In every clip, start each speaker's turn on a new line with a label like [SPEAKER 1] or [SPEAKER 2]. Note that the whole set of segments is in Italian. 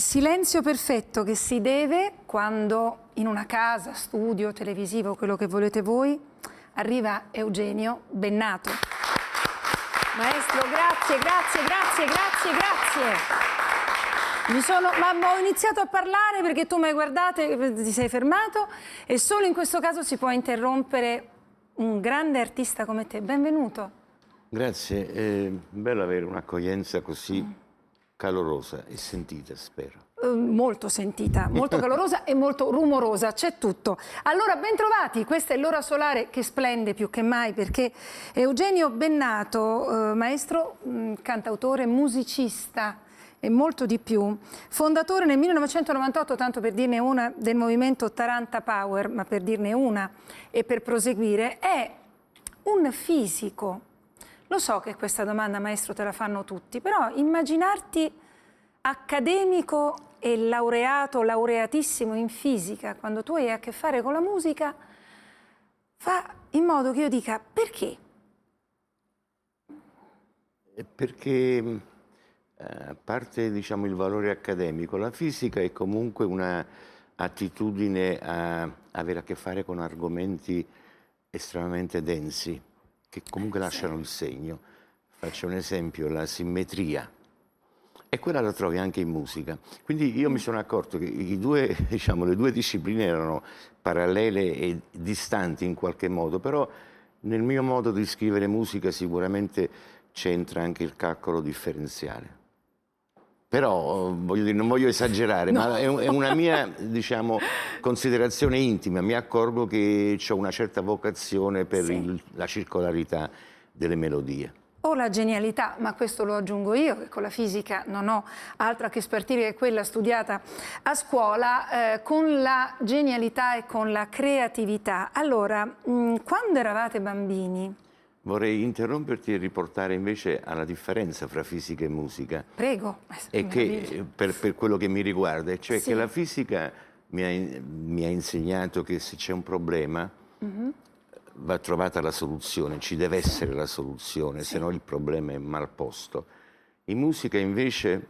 [SPEAKER 1] Il silenzio perfetto che si deve quando in una casa, studio, televisivo, quello che volete voi, arriva Eugenio Bennato. Maestro, grazie, grazie, grazie, grazie, grazie. Mi sono, ma ho iniziato a parlare perché tu mi hai guardato e ti sei fermato e solo in questo caso si può interrompere un grande artista come te. Benvenuto.
[SPEAKER 2] Grazie, è bello avere un'accoglienza così calorosa e sentita, spero.
[SPEAKER 1] Eh, molto sentita, molto calorosa e molto rumorosa, c'è tutto. Allora, bentrovati, questa è l'ora solare che splende più che mai perché Eugenio Bennato, eh, maestro, mh, cantautore, musicista e molto di più, fondatore nel 1998, tanto per dirne una, del movimento Taranta Power, ma per dirne una e per proseguire, è un fisico lo so che questa domanda, maestro, te la fanno tutti, però immaginarti accademico e laureato, laureatissimo in fisica, quando tu hai a che fare con la musica, fa in modo che io dica perché?
[SPEAKER 2] Perché eh, a parte diciamo, il valore accademico, la fisica è comunque un'attitudine a avere a che fare con argomenti estremamente densi che comunque lasciano il segno. Faccio un esempio, la simmetria. E quella la trovi anche in musica. Quindi io mi sono accorto che due, diciamo, le due discipline erano parallele e distanti in qualche modo, però nel mio modo di scrivere musica sicuramente c'entra anche il calcolo differenziale. Però, voglio dire, non voglio esagerare, no. ma è, una mia, diciamo, considerazione intima. Mi accorgo che ho una certa vocazione per sì. il, la circolarità delle melodie.
[SPEAKER 1] O la genialità, ma questo lo aggiungo io, che con la fisica non ho altra che spartire che quella studiata a scuola, eh, con la genialità e con la creatività. Allora, mh, quando eravate bambini,
[SPEAKER 2] Vorrei interromperti e riportare invece alla differenza fra fisica e musica.
[SPEAKER 1] Prego.
[SPEAKER 2] E che, per, per, quello che mi riguarda, cioè sì. che la fisica mi ha, mi ha, insegnato che se c'è un problema mm -hmm. va trovata la soluzione, ci deve essere la soluzione, sì. se no il problema è mal posto. In musica invece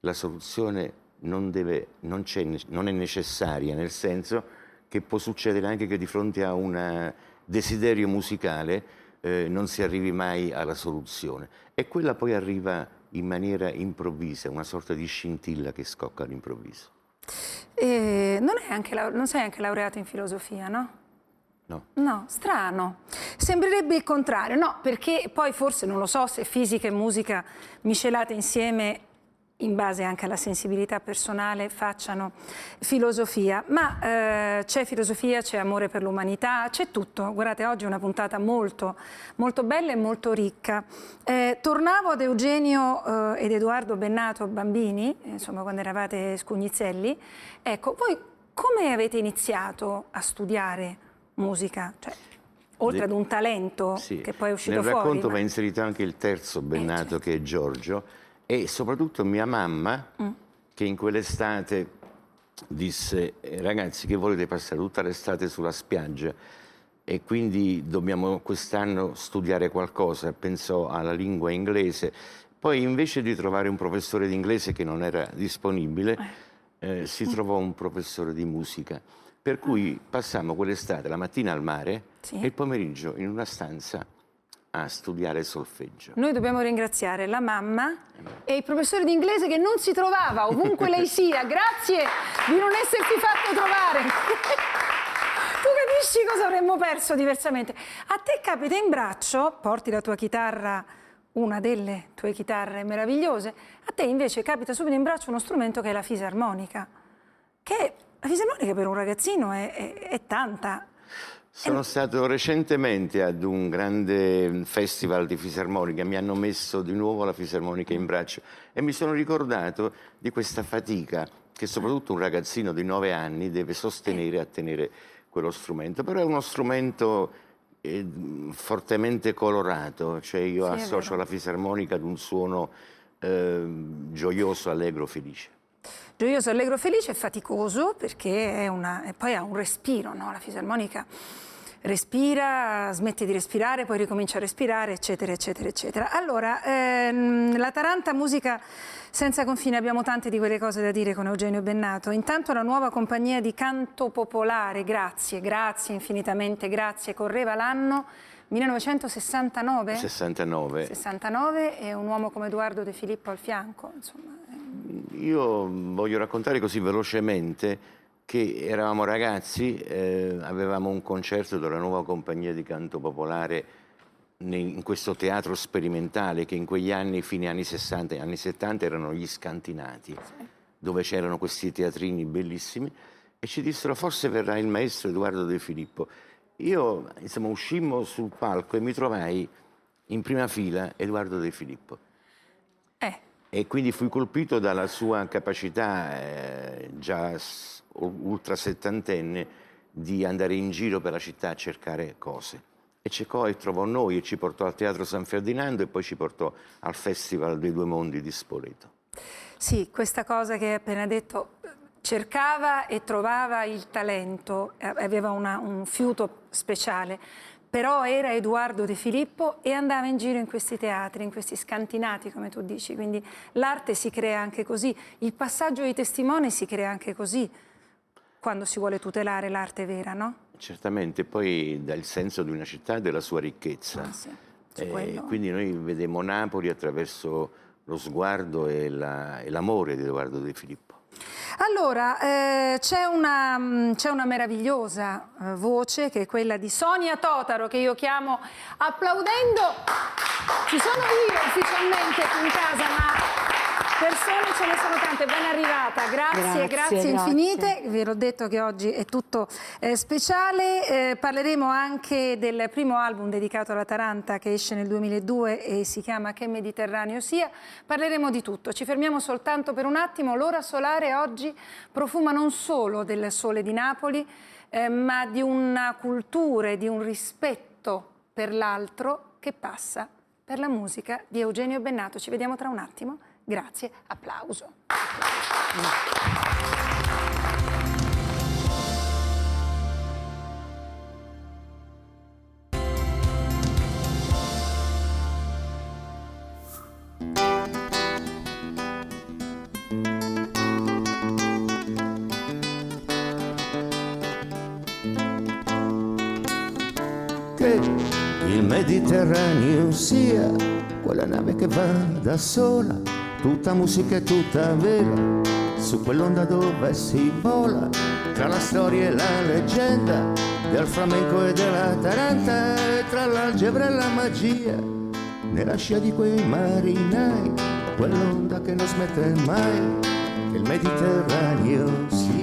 [SPEAKER 2] la soluzione non, deve, non, non è necessaria, nel senso che può succedere anche che di fronte a un desiderio musicale eh, non si arrivi mai alla soluzione. E quella poi arriva in maniera improvvisa, una sorta di scintilla che scocca all'improvviso.
[SPEAKER 1] Eh, non, non sei anche laureato in filosofia, no?
[SPEAKER 2] No.
[SPEAKER 1] No, strano. Sembrerebbe il contrario, no, perché poi forse non lo so se fisica e musica miscelate insieme in base anche alla sensibilità personale, facciano filosofia. Ma eh, c'è filosofia, c'è amore per l'umanità, c'è tutto. Guardate, oggi è una puntata molto, molto bella e molto ricca. Eh, tornavo ad Eugenio eh, ed Edoardo Bennato, bambini, insomma, quando eravate scugnizelli. Ecco, voi come avete iniziato a studiare musica? Cioè, oltre ad un talento sì. che poi è uscito
[SPEAKER 2] Nel
[SPEAKER 1] fuori.
[SPEAKER 2] Nel racconto
[SPEAKER 1] ma...
[SPEAKER 2] va inserito anche il terzo Bennato, eh, certo. che è Giorgio, e soprattutto mia mamma mm. che in quell'estate disse eh, ragazzi che volete passare tutta l'estate sulla spiaggia e quindi dobbiamo quest'anno studiare qualcosa, pensò alla lingua inglese. Poi invece di trovare un professore di inglese che non era disponibile, eh, si trovò un professore di musica. Per cui passammo quell'estate la mattina al mare sì. e il pomeriggio in una stanza a studiare solfeggio.
[SPEAKER 1] Noi dobbiamo ringraziare la mamma e il professore di inglese che non si trovava, ovunque lei sia. Grazie di non esserti fatto trovare. tu capisci cosa avremmo perso diversamente? A te capita in braccio, porti la tua chitarra, una delle tue chitarre meravigliose, a te invece capita subito in braccio uno strumento che è la fisarmonica, che la fisarmonica per un ragazzino è, è, è tanta,
[SPEAKER 2] sono stato recentemente ad un grande festival di fisarmonica, mi hanno messo di nuovo la fisarmonica in braccio e mi sono ricordato di questa fatica che soprattutto un ragazzino di nove anni deve sostenere a tenere quello strumento, però è uno strumento eh, fortemente colorato, cioè io sì, associo la fisarmonica ad un suono eh, gioioso, allegro, felice.
[SPEAKER 1] Gioioso, allegro, felice e faticoso perché è una, e poi ha un respiro, no? la fisarmonica respira, smette di respirare, poi ricomincia a respirare, eccetera, eccetera, eccetera. Allora, ehm, la Taranta Musica Senza Confine, abbiamo tante di quelle cose da dire con Eugenio Bennato. Intanto la nuova compagnia di canto popolare, grazie, grazie infinitamente, grazie, correva l'anno 1969?
[SPEAKER 2] 69.
[SPEAKER 1] 69 e un uomo come Edoardo De Filippo al fianco, insomma.
[SPEAKER 2] Io voglio raccontare così velocemente che eravamo ragazzi, eh, avevamo un concerto della nuova compagnia di canto popolare in questo teatro sperimentale che in quegli anni, fine anni 60 e anni 70, erano gli scantinati, sì. dove c'erano questi teatrini bellissimi e ci dissero forse verrà il maestro Edoardo De Filippo. Io, insomma, uscimmo sul palco e mi trovai in prima fila Edoardo De Filippo.
[SPEAKER 1] Eh.
[SPEAKER 2] E quindi fui colpito dalla sua capacità eh, già ultra settantenne di andare in giro per la città a cercare cose. E cercò e trovò noi e ci portò al Teatro San Ferdinando e poi ci portò al Festival dei Due Mondi di Spoleto.
[SPEAKER 1] Sì, questa cosa che hai appena detto, cercava e trovava il talento, aveva una, un fiuto speciale, però era Edoardo De Filippo e andava in giro in questi teatri, in questi scantinati, come tu dici, quindi l'arte si crea anche così, il passaggio di testimone si crea anche così quando si vuole tutelare l'arte vera, no?
[SPEAKER 2] Certamente, poi dà il senso di una città e della sua ricchezza.
[SPEAKER 1] Ah, sì,
[SPEAKER 2] eh, quindi noi vedemo Napoli attraverso lo sguardo e, la, e l'amore di Edoardo De Filippo.
[SPEAKER 1] Allora, eh, c'è, una, mm, una, meravigliosa eh, voce che è quella di Sonia Totaro, che io chiamo applaudendo. Ci sono io ufficialmente in casa, ma Persone ce ne sono tante, ben arrivata, grazie, grazie, grazie infinite. Vi ho detto che oggi è tutto eh, speciale. Eh, parleremo anche del primo album dedicato alla Taranta che esce nel 2002 e si chiama Che Mediterraneo sia. Parleremo di tutto. Ci fermiamo soltanto per un attimo. L'ora solare oggi profuma non solo del sole di Napoli, eh, ma di una cultura e di un rispetto per l'altro che passa per la musica di Eugenio Bennato. Ci vediamo tra un attimo. Grazie, applauso.
[SPEAKER 3] Il Mediterraneo sia quella nave che va da sola tutta musica e tutta vera, su quell'onda dove si vola, tra la storia e la leggenda, del flamenco e della taranta, e tra l'algebra e la magia, nella scia di quei marinai, quell'onda che non smette mai, che il Mediterraneo sia.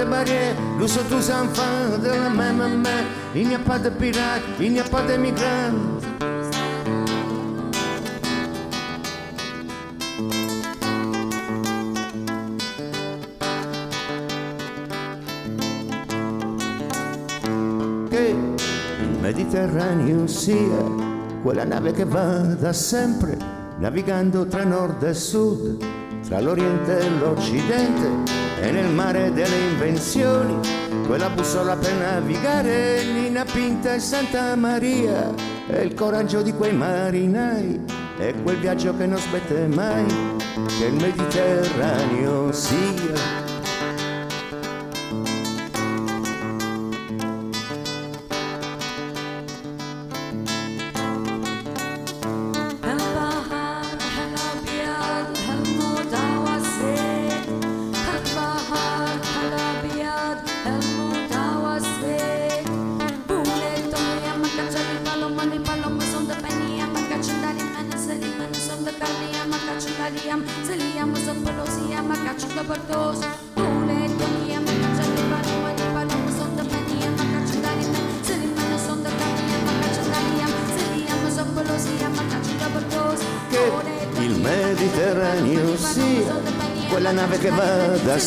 [SPEAKER 3] De barrière, nous sommes tous enfants de la même main. Il n'y a pas de pirates, il n'y a pas de migrants. Che il Mediterraneo sia quella nave che va da sempre, navigando tra nord e sud tra l'Oriente e l'Occidente e nel mare delle invenzioni, quella bussola per navigare, Nina Pinta e Santa Maria, e il coraggio di quei marinai, e quel viaggio che non smette mai, che il Mediterraneo sia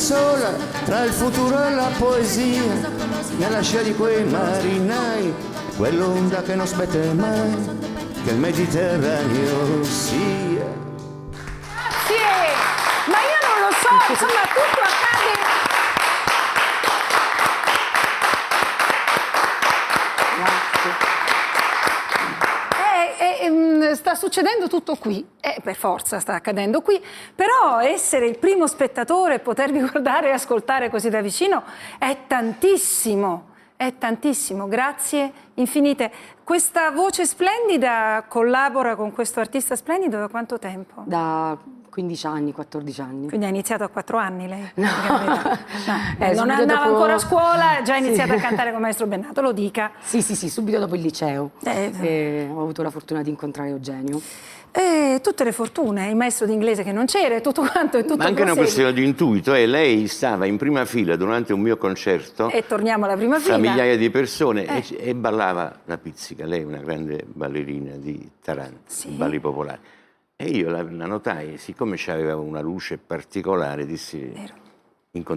[SPEAKER 3] sola tra il futuro e la poesia, nella scia di quei marinai, quell'onda che non smette mai, che il Mediterraneo sia.
[SPEAKER 1] Sì, ma io non lo so, insomma tutto accade. Eh, eh, ehm, sta succedendo tutto qui, per forza sta accadendo qui, però essere il primo spettatore potervi guardare e ascoltare così da vicino è tantissimo, è tantissimo, grazie infinite. Questa voce splendida collabora con questo artista splendido da quanto tempo?
[SPEAKER 4] Da 15 anni, 14 anni.
[SPEAKER 1] Quindi ha iniziato a quattro anni lei?
[SPEAKER 4] No.
[SPEAKER 1] No,
[SPEAKER 4] Eh,
[SPEAKER 1] non andava
[SPEAKER 4] dopo-
[SPEAKER 1] ancora a scuola, ha già
[SPEAKER 4] Sì.
[SPEAKER 1] iniziato a cantare con Maestro Bennato, lo dica.
[SPEAKER 4] Sì, sì, sì, subito dopo il liceo.
[SPEAKER 1] Eh.
[SPEAKER 4] E ho avuto la fortuna di incontrare Eugenio.
[SPEAKER 1] E tutte le fortune, il maestro di inglese che non c'era tutto quanto, e tutto
[SPEAKER 2] Ma anche una questione di intuito, eh, lei stava in prima fila durante un mio concerto,
[SPEAKER 1] E torniamo alla prima fila.
[SPEAKER 2] fra migliaia di persone,
[SPEAKER 1] Eh.
[SPEAKER 2] e, e ballava la pizzica. Lei è una grande ballerina di Taranto,
[SPEAKER 1] Sì.
[SPEAKER 2] balli popolari. E io la, la notai, siccome aveva una luce particolare, dissi,
[SPEAKER 1] Vero.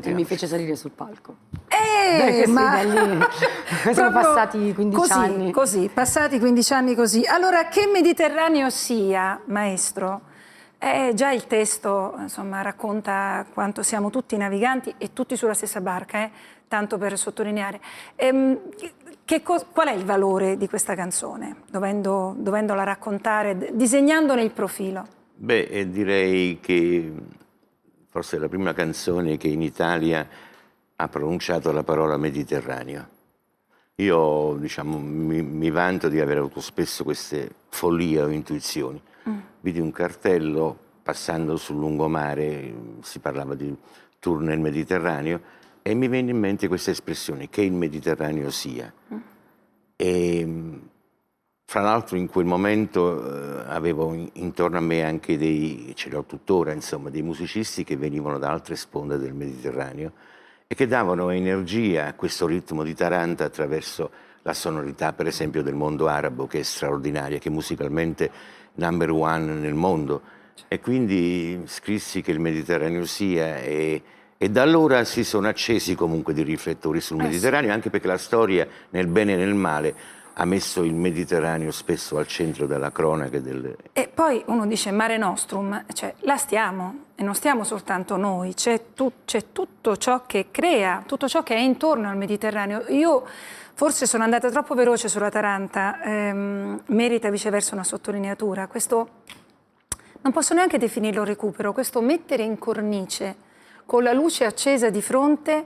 [SPEAKER 4] E mi fece salire sul palco.
[SPEAKER 1] Eh,
[SPEAKER 4] sì,
[SPEAKER 1] ma...
[SPEAKER 4] lì sono passati 15
[SPEAKER 1] così,
[SPEAKER 4] anni.
[SPEAKER 1] Così, passati 15 anni così. Allora, che Mediterraneo sia, maestro? Eh, già il testo insomma, racconta quanto siamo tutti naviganti e tutti sulla stessa barca, eh, tanto per sottolineare. Ehm, qual è il valore di questa canzone, dovendo, dovendola raccontare, disegnandone il profilo?
[SPEAKER 2] Beh, eh, direi che forse è la prima canzone che in Italia ha pronunciato la parola Mediterraneo. Io, diciamo, mi, mi vanto di aver avuto spesso queste follie o intuizioni. Vidi un cartello passando sul lungomare, si parlava di tour nel Mediterraneo, e mi venne in mente questa espressione, che il Mediterraneo sia. E, fra l'altro in quel momento eh, avevo in- intorno a me anche dei, ce l'ho tuttora, insomma, dei musicisti che venivano da altre sponde del Mediterraneo e che davano energia a questo ritmo di Taranta attraverso la sonorità, per esempio, del mondo arabo, che è straordinaria, che è musicalmente number one nel mondo. E quindi scrissi che il Mediterraneo sia e, e da allora si sono accesi comunque dei riflettori sul Mediterraneo, anche perché la storia, nel bene e nel male, ha messo il Mediterraneo spesso al centro della cronaca. Del...
[SPEAKER 1] E poi uno dice Mare Nostrum, cioè la stiamo e non stiamo soltanto noi, c'è, tu- c'è tutto ciò che crea, tutto ciò che è intorno al Mediterraneo. Io forse sono andata troppo veloce sulla Taranta, ehm, merita viceversa una sottolineatura. Questo non posso neanche definirlo recupero, questo mettere in cornice con la luce accesa di fronte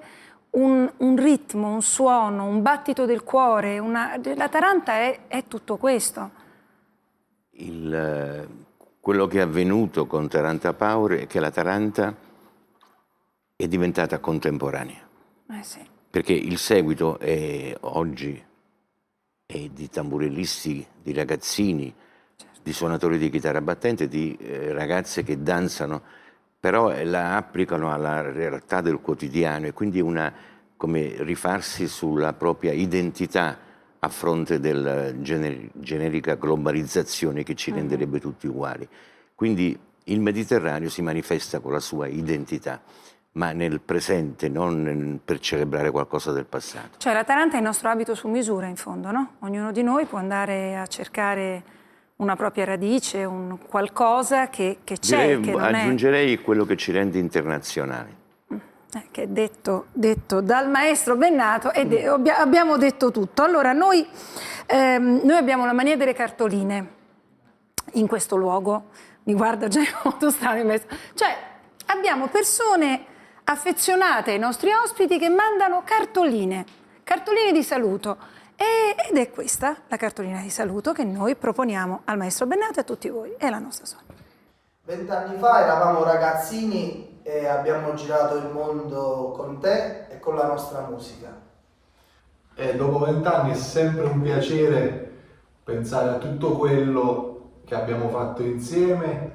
[SPEAKER 1] un, un ritmo, un suono, un battito del cuore. una- La Taranta è, è tutto questo.
[SPEAKER 2] Il, eh, quello che è avvenuto con Taranta Power è che la Taranta è diventata contemporanea,
[SPEAKER 1] Eh sì.
[SPEAKER 2] perché il seguito è oggi è di tamburellisti, di ragazzini, di suonatori di chitarra battente, di eh, ragazze che danzano, però la applicano alla realtà del quotidiano e quindi una come rifarsi sulla propria identità a fronte della gener- generica globalizzazione che ci renderebbe tutti uguali. Quindi il Mediterraneo si manifesta con la sua identità, ma nel presente, non per celebrare qualcosa del passato.
[SPEAKER 1] Cioè la Taranta è il nostro abito su misura in fondo, no? Ognuno di noi può andare a cercare una propria radice, un qualcosa che, che c'è,
[SPEAKER 2] Direi-
[SPEAKER 1] che non è...
[SPEAKER 2] aggiungerei quello che ci rende internazionali.
[SPEAKER 1] Eh, che è detto, detto dal maestro Bennato e de- abbia- abbiamo detto tutto. Allora, noi, ehm, noi abbiamo la mania delle cartoline in questo luogo. Mi guarda già in modo strano. Cioè, abbiamo persone affezionate ai nostri ospiti che mandano cartoline, cartoline di saluto. E- ed è questa la cartolina di saluto che noi proponiamo al maestro Bennato e a tutti voi. È la nostra Sonia.
[SPEAKER 5] Vent'anni fa eravamo ragazzini e abbiamo girato il mondo con te e con la nostra musica.
[SPEAKER 6] E dopo vent'anni è sempre un piacere pensare a tutto quello che abbiamo fatto insieme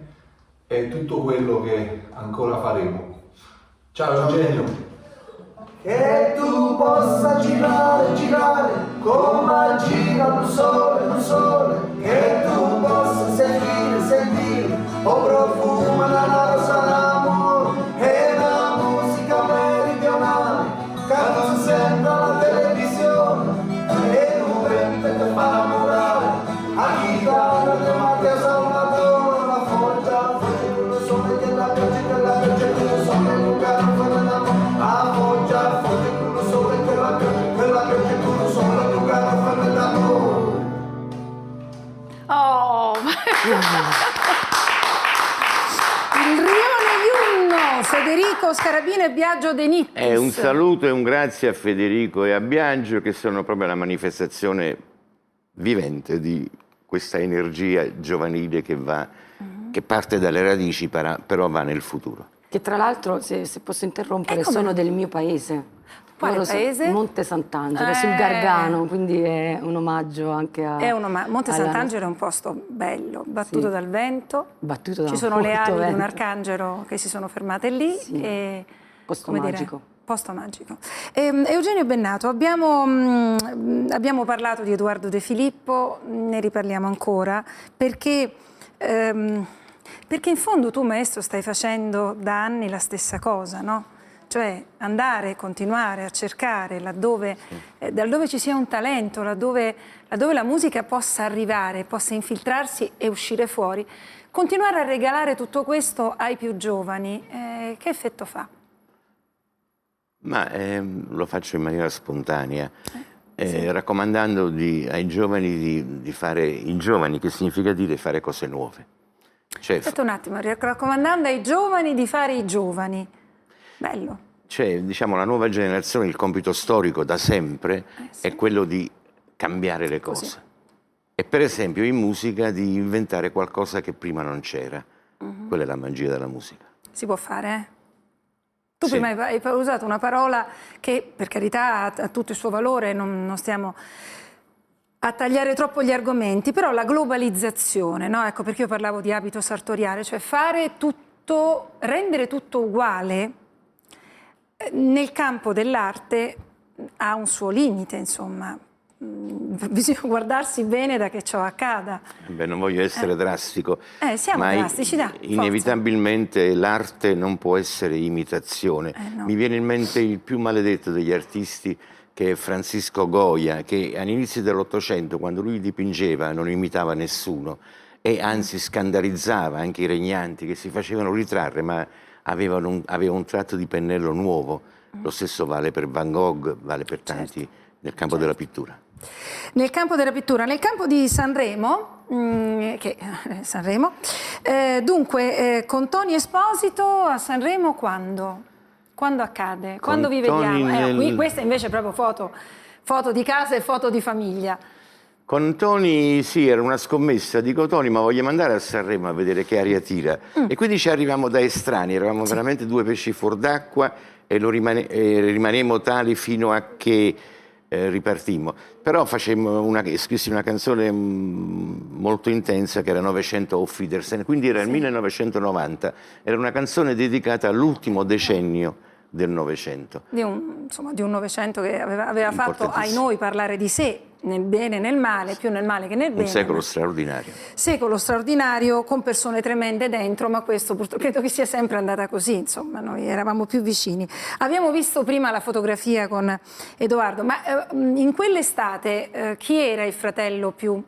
[SPEAKER 6] e tutto quello che ancora faremo. Ciao Eugenio!
[SPEAKER 5] Che tu possa girare, girare come gira il sole, il sole. Che tu possa sentire, sentire o profumo della rosa
[SPEAKER 1] Federico Scarabino e Biagio De Nittis.
[SPEAKER 2] Eh, un saluto e un grazie a Federico e a Biagio che sono proprio la manifestazione vivente di questa energia giovanile che, va, che parte dalle radici però, va nel futuro.
[SPEAKER 4] Che tra l'altro, se, se posso interrompere,
[SPEAKER 1] Eh,
[SPEAKER 4] sono
[SPEAKER 1] no?
[SPEAKER 4] del mio paese.
[SPEAKER 1] Quale
[SPEAKER 4] Loro
[SPEAKER 1] paese?
[SPEAKER 4] Monte Sant'Angelo,
[SPEAKER 1] Eh.
[SPEAKER 4] sul Gargano, quindi è un omaggio anche a...
[SPEAKER 1] È una, ma- Monte
[SPEAKER 4] alla-
[SPEAKER 1] Sant'Angelo è un posto bello, battuto
[SPEAKER 4] Sì.
[SPEAKER 1] dal vento.
[SPEAKER 4] Battuto da
[SPEAKER 1] Ci sono le ali di un
[SPEAKER 4] vento.
[SPEAKER 1] arcangelo che si sono fermate lì.
[SPEAKER 4] Sì.
[SPEAKER 1] E,
[SPEAKER 4] Posto
[SPEAKER 1] come dire,
[SPEAKER 4] magico.
[SPEAKER 1] posto magico. Ehm, Eugenio Bennato, abbiamo, mm, abbiamo parlato di Edoardo De Filippo, ne riparliamo ancora, perché, ehm, perché in fondo tu, maestro, stai facendo da anni la stessa cosa, no? Cioè andare, continuare a cercare laddove, eh, laddove ci sia un talento, laddove, laddove la musica possa arrivare, possa infiltrarsi e uscire fuori. Continuare a regalare tutto questo ai più giovani, eh, che effetto fa?
[SPEAKER 2] Ma ehm, lo faccio in maniera spontanea, eh, raccomandando di- ai giovani di, di fare i giovani, che significa dire fare cose nuove. Cioè,
[SPEAKER 1] Aspetta un attimo, raccomandando ai giovani di fare i giovani. Bello.
[SPEAKER 2] Cioè, diciamo, la nuova generazione, il compito storico da sempre
[SPEAKER 1] Eh, sì.
[SPEAKER 2] è quello di cambiare le
[SPEAKER 1] Così.
[SPEAKER 2] cose. E per esempio in musica di inventare qualcosa che prima non c'era.
[SPEAKER 1] Mhm.
[SPEAKER 2] Quella è la magia della musica.
[SPEAKER 1] Si può fare, eh? Tu
[SPEAKER 2] Sì.
[SPEAKER 1] prima hai, hai usato una parola che, per carità, ha, ha tutto il suo valore, non, non stiamo a tagliare troppo gli argomenti, però la globalizzazione, no? Ecco perché io parlavo di abito sartoriale, cioè fare tutto, rendere tutto uguale nel campo dell'arte ha un suo limite, insomma. Mm, Bisogna guardarsi bene da che ciò accada.
[SPEAKER 2] Beh, non voglio essere drastico,
[SPEAKER 1] Eh, siamo drastici, forza.
[SPEAKER 2] inevitabilmente l'arte non può essere imitazione.
[SPEAKER 1] Eh, no.
[SPEAKER 2] Mi viene in mente il più maledetto degli artisti che è Francisco Goya, che all'inizio dell'Ottocento, quando lui dipingeva, non imitava nessuno e anzi scandalizzava anche i regnanti che si facevano ritrarre, ma avevano un, aveva un tratto di pennello nuovo. Lo stesso vale per Van Gogh, vale per tanti
[SPEAKER 1] Certo.
[SPEAKER 2] nel campo della pittura.
[SPEAKER 1] Nel campo della pittura, nel campo di Sanremo, mm, che, eh, Sanremo eh, dunque eh, con Tony Esposito a Sanremo quando? Quando accade? Quando vi
[SPEAKER 2] Tony
[SPEAKER 1] vediamo? Eh,
[SPEAKER 2] nel-
[SPEAKER 1] qui, questa invece è proprio foto, foto di casa e foto di famiglia.
[SPEAKER 2] Con Tony sì, era una scommessa. Dico Tony, ma vogliamo andare a Sanremo a vedere che aria tira?
[SPEAKER 1] Mm.
[SPEAKER 2] E quindi ci arriviamo da estranei, eravamo veramente due pesci fuor d'acqua e, lo rimane- e rimanemmo tali fino a che eh, ripartimmo. Però facemmo una, scrissi una canzone mm, molto intensa che era 900 Auf Wiedersehen, quindi era il 1990, era una canzone dedicata all'ultimo decennio del Novecento.
[SPEAKER 1] Di un, Novecento che aveva, aveva fatto ai noi parlare di sé, nel bene e nel male, più nel male che nel bene.
[SPEAKER 2] Un secolo straordinario.
[SPEAKER 1] secolo straordinario con persone tremende dentro, ma questo purtroppo credo che sia sempre andata così, insomma, noi eravamo più vicini. Abbiamo visto prima la fotografia con Edoardo, ma eh, in quell'estate eh, chi era il fratello più,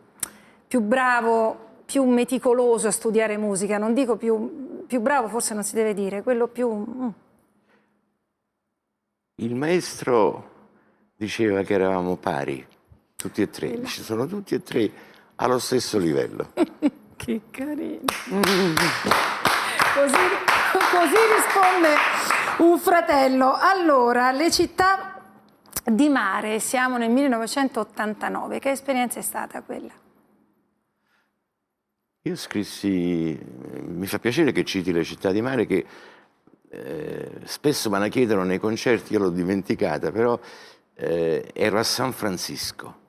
[SPEAKER 1] più bravo, più meticoloso a studiare musica? Non dico più, più bravo, forse non si deve dire, quello più... mm.
[SPEAKER 2] Il maestro diceva che eravamo pari, tutti e tre, ci sono tutti e tre allo stesso livello.
[SPEAKER 1] Che carino. Così, così risponde un fratello. Allora, le città di mare, siamo nel 1989. Che esperienza è stata quella?
[SPEAKER 2] Io scrissi, mi fa piacere che citi le città di mare che eh, spesso me la chiedono nei concerti, io l'ho dimenticata, però eh, ero a San Francisco,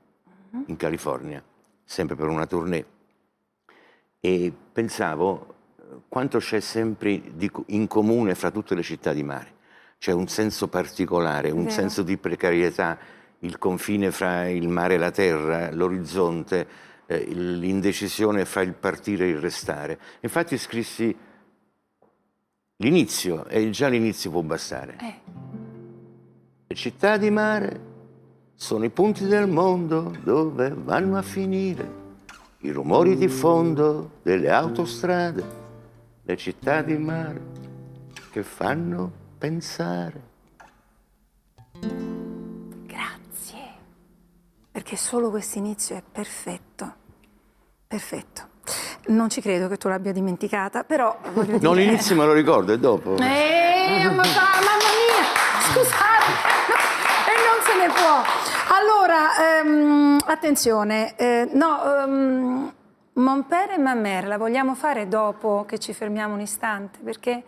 [SPEAKER 2] in California, sempre per una tournée, e pensavo quanto c'è sempre di in comune fra tutte le città di mare. C'è un senso particolare, un
[SPEAKER 1] Vero.
[SPEAKER 2] senso di precarietà, il confine fra il mare e la terra, l'orizzonte, eh, l'indecisione fra il partire e il restare. Infatti scrissi l'inizio e già l'inizio può bastare.
[SPEAKER 1] Eh,
[SPEAKER 2] Le città di mare sono i punti del mondo dove vanno a finire i rumori di fondo delle autostrade, le città di mare che fanno pensare.
[SPEAKER 1] grazie. Perché solo questo inizio è perfetto. Perfetto. Non ci credo che tu l'abbia dimenticata, però voglio dire...
[SPEAKER 2] Non l'inizio me lo ricordo, è dopo.
[SPEAKER 1] Eh, ma fa- mamma mia, scusate, ne può. Allora, ehm, attenzione, eh, no, ehm, Mon père et ma mère la vogliamo fare dopo che ci fermiamo un istante, perché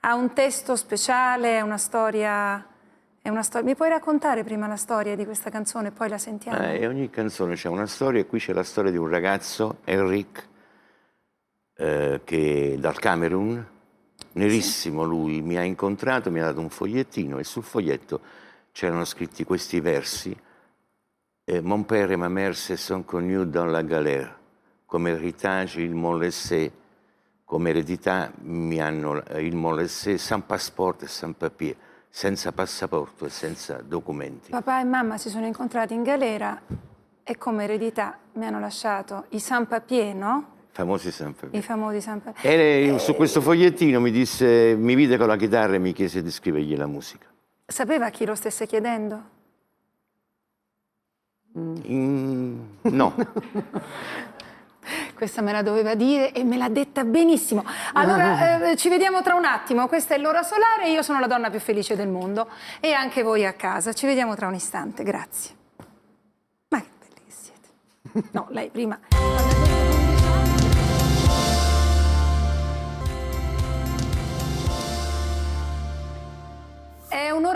[SPEAKER 1] ha un testo speciale, è una storia... È una storia. Mi puoi raccontare prima la storia di questa canzone, poi la sentiamo?
[SPEAKER 2] Eh, ogni canzone c'è una storia e qui c'è la storia di un ragazzo, Enric, eh, che dal Camerun, nerissimo lui, mi ha incontrato, mi ha dato un fogliettino e sul foglietto c'erano scritti questi versi. Eh, Mon père et ma mère se sont connus dans la galère, come héritage ils m'ont laissé, come eredità mi hanno il m'ont laissé sans passeport e sans papier, senza passaporto e senza documenti.
[SPEAKER 1] Papà e mamma si sono incontrati in galera e come eredità mi hanno lasciato i San Papier, no?
[SPEAKER 2] Famosi sans papier.
[SPEAKER 1] I famosi San Papier.
[SPEAKER 2] E lei, su questo fogliettino mi disse, mi vide con la chitarra e mi chiese di scrivergli la musica.
[SPEAKER 1] Sapeva chi lo stesse chiedendo?
[SPEAKER 2] Mm, no,
[SPEAKER 1] Questa me la doveva dire e me l'ha detta benissimo. Allora, eh, ci vediamo tra un attimo. Questa è l'ora solare, io sono la donna più felice del mondo e anche voi a casa. Ci vediamo tra un istante, grazie. Ma che belli che siete. No, lei prima.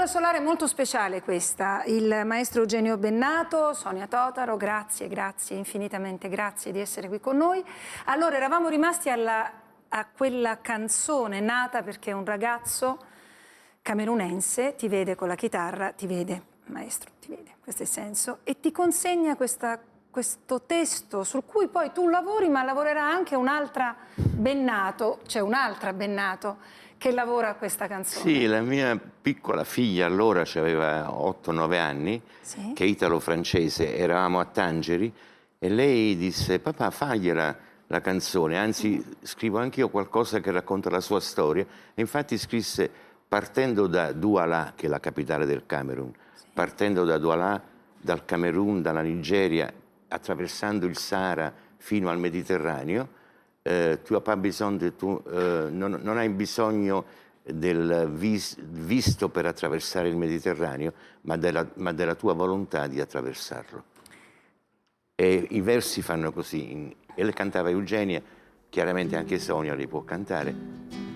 [SPEAKER 1] Un'ora solare molto speciale questa. Il maestro Eugenio Bennato, Sonia Totaro, grazie, grazie, infinitamente grazie di essere qui con noi. Allora, eravamo rimasti alla- a quella canzone nata perché un ragazzo camerunense ti vede con la chitarra, ti vede, maestro, ti vede, questo è il senso, e ti consegna questa- questo testo sul cui poi tu lavori, ma lavorerà anche un'altra Bennato, c'è un'altra Bennato che lavora a questa canzone.
[SPEAKER 2] sì, la mia piccola figlia allora aveva 8-9 anni,
[SPEAKER 1] Sì.
[SPEAKER 2] che è italo-francese, eravamo a Tangeri e lei disse papà fagliela la canzone, anzi scrivo anch'io qualcosa che racconta la sua storia e infatti scrisse partendo da Douala, che è la capitale del Camerun, partendo da Douala, dal Camerun, dalla Nigeria, attraversando il Sahara fino al Mediterraneo, eh, tu, as pas besoin de tu- eh, non, non hai bisogno del vis- visto per attraversare il Mediterraneo, ma della, ma della tua volontà di attraversarlo. E i versi fanno così, e le cantava Eugenia, chiaramente anche Sonia li può cantare.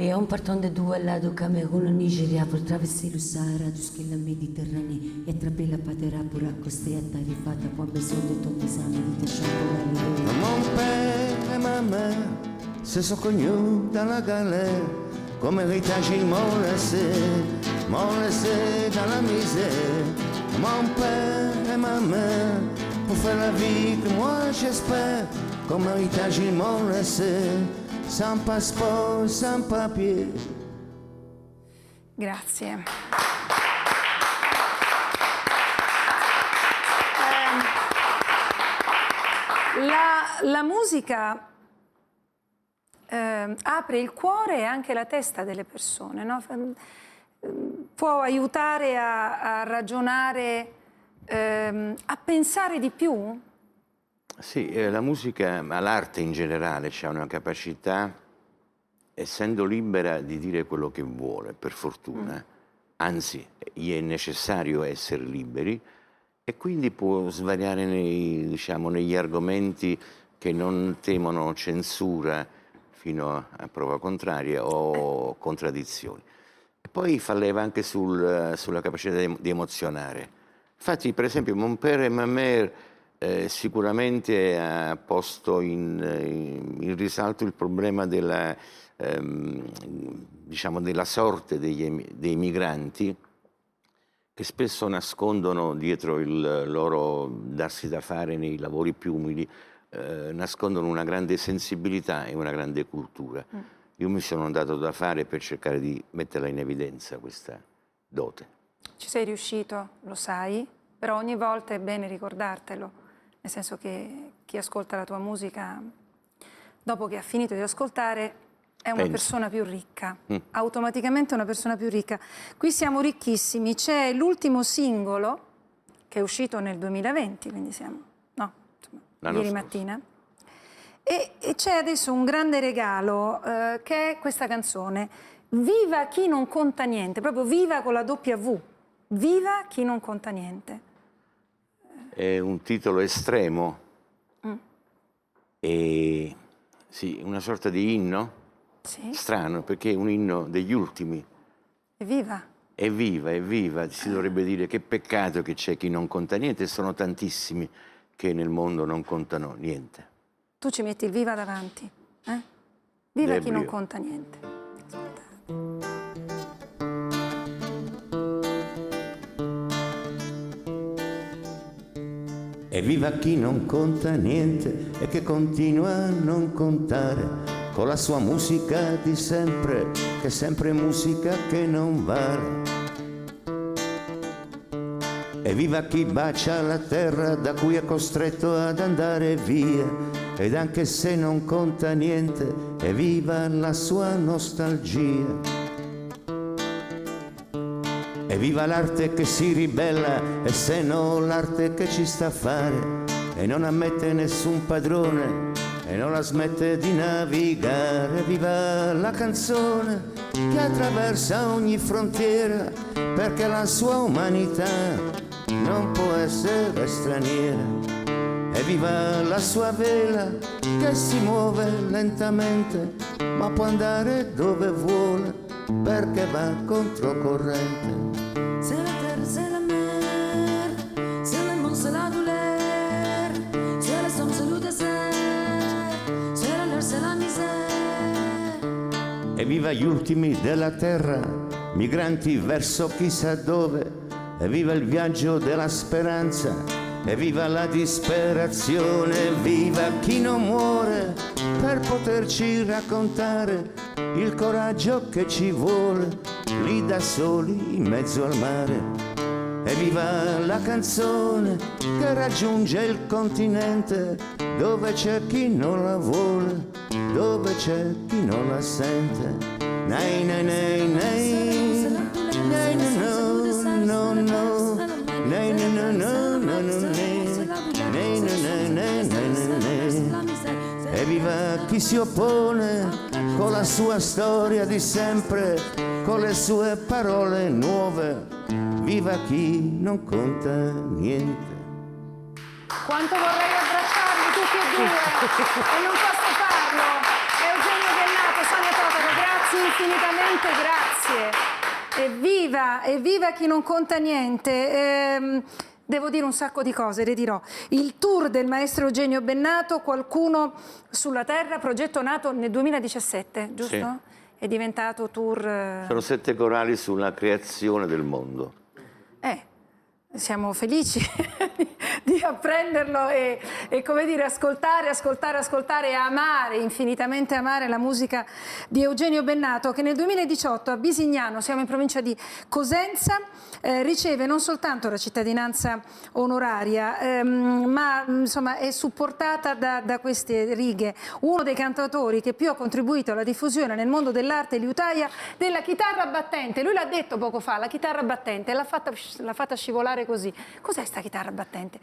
[SPEAKER 7] Et en partant de Douala, du Cameroun au Nigeria, pour traverser le Sahara jusqu'à la Méditerranée et attraper la patera pour accoster à Tarifata, pas besoin de ton examen de ta chambre à l'hiver.
[SPEAKER 3] Mon père et ma se sont connus dans la galère. Comme héritage, ils m'ont laissé, m'ont laissé. Mon père et ma mère, pour faire la vie que moi j'espère. Comme héritage, ils m'ont sans passeport, sans papier.
[SPEAKER 1] Grazie. Ehm, La, la musica ehm, apre il cuore e anche la testa delle persone, no? Ehm, può aiutare a, a ragionare, ehm, a pensare di più.
[SPEAKER 2] Sì, eh, la musica, ma l'arte in generale, ha una capacità, essendo libera, di dire quello che vuole, per fortuna. Anzi, gli è necessario essere liberi e quindi può svariare nei- diciamo, negli argomenti che non temono censura fino a, prova contraria o contraddizioni. E poi fa leva anche sul- sulla capacità di, di emozionare. Infatti, per esempio, Mon père et ma mère eh, sicuramente ha posto in, in- in risalto il problema della, ehm, diciamo, della sorte degli dei migranti che spesso nascondono dietro il loro darsi da fare nei lavori più umili, eh, nascondono una grande sensibilità e una grande cultura. Io mi sono dato da fare per cercare di metterla in evidenza questa dote.
[SPEAKER 1] Ci sei riuscito, lo sai, però ogni volta è bene ricordartelo, nel senso che chi ascolta la tua musica, dopo che ha finito di ascoltare, è una
[SPEAKER 2] Pensa.
[SPEAKER 1] persona più ricca, automaticamente una persona più ricca. Qui siamo ricchissimi, c'è l'ultimo singolo che è uscito nel 2020, quindi siamo, no, insomma, ieri mattina. E, e c'è adesso un grande regalo eh, che è questa canzone. Viva chi non conta niente, proprio viva con la W. Viva chi non conta niente.
[SPEAKER 8] È un titolo estremo
[SPEAKER 1] Mm.
[SPEAKER 8] e sì, una sorta di inno
[SPEAKER 1] Sì,
[SPEAKER 8] strano perché è un inno degli ultimi.
[SPEAKER 1] evviva.
[SPEAKER 8] Evviva, evviva, si dovrebbe dire che peccato che c'è chi non conta niente sono tantissimi che nel mondo non contano niente.
[SPEAKER 1] Tu ci metti il viva davanti. eh? Viva chi non
[SPEAKER 8] Debrio.
[SPEAKER 1] conta niente.
[SPEAKER 2] E viva chi non conta niente e che continua a non contare con la sua musica di sempre, che è sempre musica che non vale. E viva chi bacia la terra da cui è costretto ad andare via ed anche se non conta niente, e viva la sua nostalgia. E viva l'arte che si ribella e se no l'arte che ci sta a fare e non ammette nessun padrone e non la smette di navigare. Viva la canzone che attraversa ogni frontiera perché la sua umanità non può essere straniera. E viva la sua vela che si muove lentamente ma può andare dove vuole perché va controcorrente.
[SPEAKER 7] C'est la terre, c'est la mer, c'est le monde, c'est la douleur, c'est le somme, c'est le désert, c'est la l'air, c'est la misère.
[SPEAKER 2] E viva gli ultimi della terra, migranti verso chissà dove, e viva il viaggio della speranza, e viva la disperazione, viva chi non muore per poterci raccontare il coraggio che ci vuole lì da soli in mezzo al mare. E viva la canzone che raggiunge il continente dove c'è chi non la vuole, dove c'è chi non la sente. Nei nei nei nei, nei nei no chi si oppone con la sua storia di sempre, con le sue parole nuove. Viva chi non conta niente.
[SPEAKER 1] Quanto vorrei abbracciarli tutti e due e non posso farlo. Eugenio Bennato, Sonia Totaro, grazie infinitamente, grazie. Evviva, evviva chi non conta niente. Ehm, devo dire un sacco di cose, le dirò. Il tour del maestro Eugenio Bennato, qualcuno sulla terra, progetto nato nel 2017, giusto?
[SPEAKER 8] Sì.
[SPEAKER 1] È diventato tour... eh,
[SPEAKER 8] Sono sette corali sulla creazione del mondo.
[SPEAKER 1] eh, siamo felici di apprenderlo e, e, come dire, ascoltare, ascoltare, ascoltare e amare, infinitamente amare la musica di Eugenio Bennato che nel 2018 a Bisignano, siamo in provincia di Cosenza, eh, riceve non soltanto la cittadinanza onoraria, ehm, ma insomma è supportata da, da queste righe. Uno dei cantautori che più ha contribuito alla diffusione nel mondo dell'arte liutaia della chitarra battente. Lui l'ha detto poco fa, la chitarra battente, l'ha fatta, fatta scivolare così. Cos'è sta chitarra battente?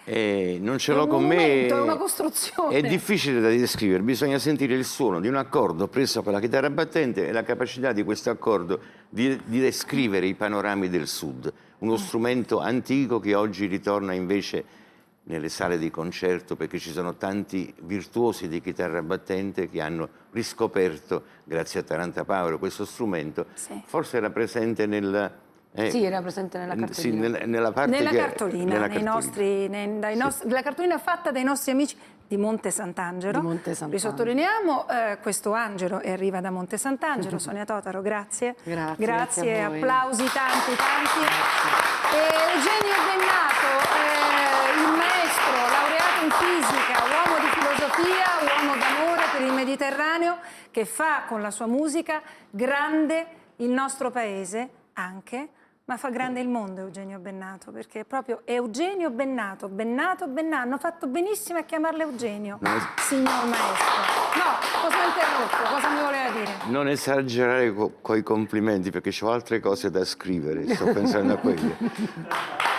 [SPEAKER 8] Non ce l'ho con me.
[SPEAKER 1] monumento, è una costruzione.
[SPEAKER 8] È difficile da descrivere, bisogna sentire il suono di un accordo preso con la chitarra battente e la capacità di questo accordo di, di descrivere i panorami del sud. Uno strumento antico che oggi ritorna invece nelle sale di concerto perché ci sono tanti virtuosi di chitarra battente che hanno riscoperto, grazie a Taranta Paolo, questo strumento.
[SPEAKER 1] Sì.
[SPEAKER 8] Forse era presente nel... eh,
[SPEAKER 4] Sì, era presente nella
[SPEAKER 8] n- sì,
[SPEAKER 4] cartolina.
[SPEAKER 8] nel- nella parte
[SPEAKER 1] Nella
[SPEAKER 8] che-
[SPEAKER 1] cartolina,
[SPEAKER 8] nella cartolina.
[SPEAKER 1] nostri- nei- dai nostri- la cartolina fatta dai nostri amici di Monte Sant'Angelo.
[SPEAKER 4] Di Monte Sant'Angelo.
[SPEAKER 1] Risottolineiamo eh, questo angelo e arriva da Monte Sant'Angelo. Sonia Totaro, grazie.
[SPEAKER 4] Grazie,
[SPEAKER 1] Grazie,
[SPEAKER 4] grazie
[SPEAKER 1] applausi tanti, tanti. E Eugenio Bennato, eh, il maestro, laureato in fisica, uomo di filosofia, uomo d'amore per il Mediterraneo, che fa con la sua musica grande il nostro paese anche, ma fa grande il mondo Eugenio Bennato, perché è proprio Eugenio Bennato, Bennato, Bennato, hanno fatto benissimo a chiamarlo Eugenio, signor maestro. No, cosa ho interrotto? Cosa mi voleva dire?
[SPEAKER 8] Non esagerare con i complimenti perché ho altre cose da scrivere, sto pensando a quelle.